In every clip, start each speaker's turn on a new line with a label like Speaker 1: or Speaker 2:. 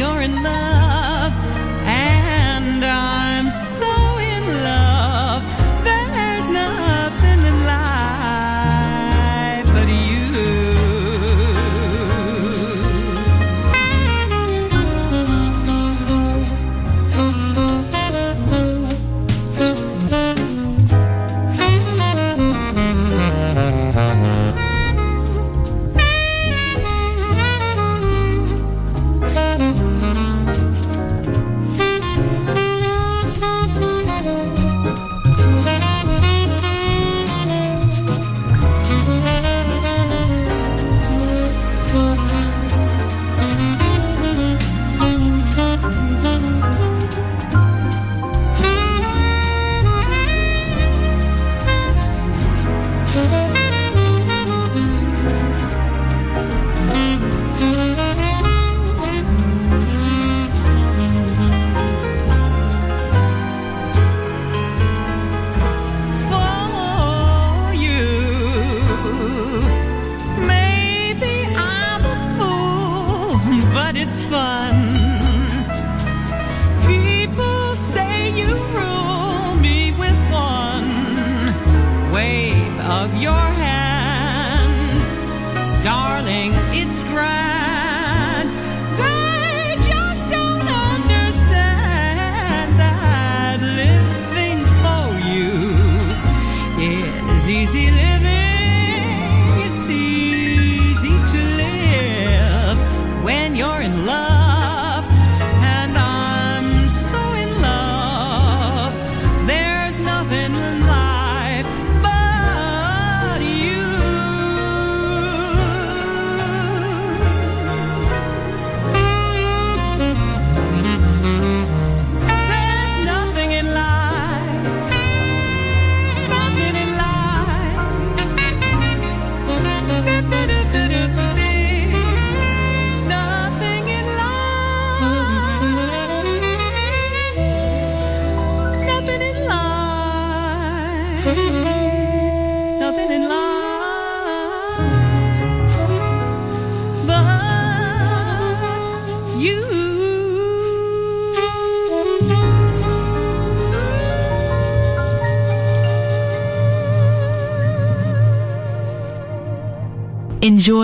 Speaker 1: you're in love.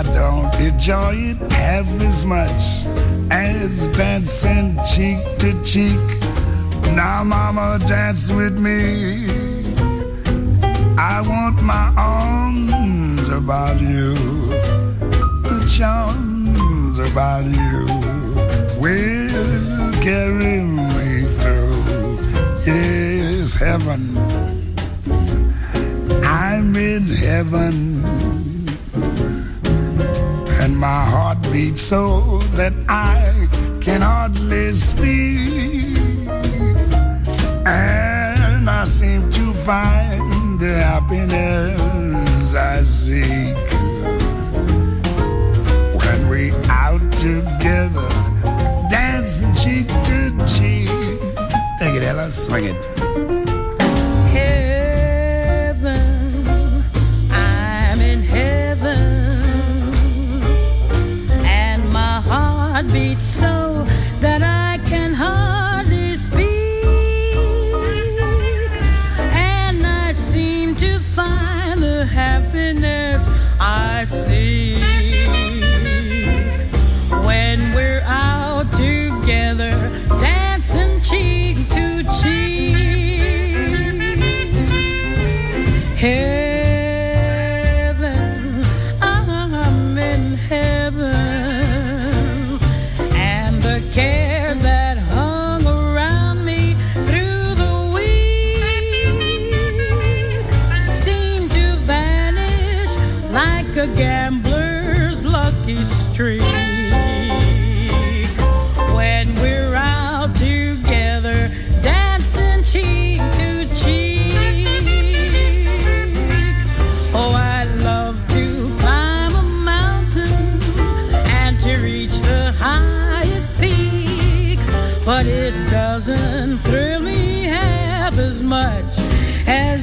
Speaker 2: I don't enjoy it half as much as dancing cheek to cheek. Now, mama, dance with me. I want my arms about you, the charms about you will carry me through. Yes, heaven. I'm in heaven. My heart beats so that I can hardly speak. And I seem to find the happiness I seek. When we out together, dancing cheek to cheek. Take it, Ella, swing it.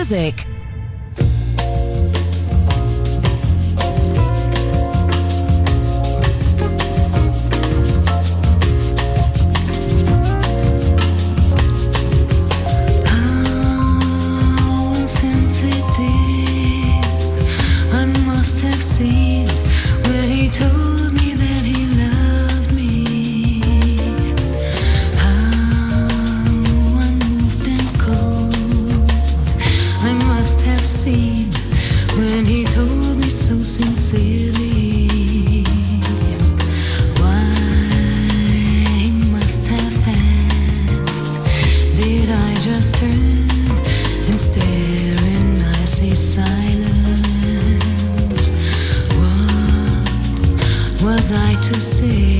Speaker 3: music.
Speaker 4: I to say?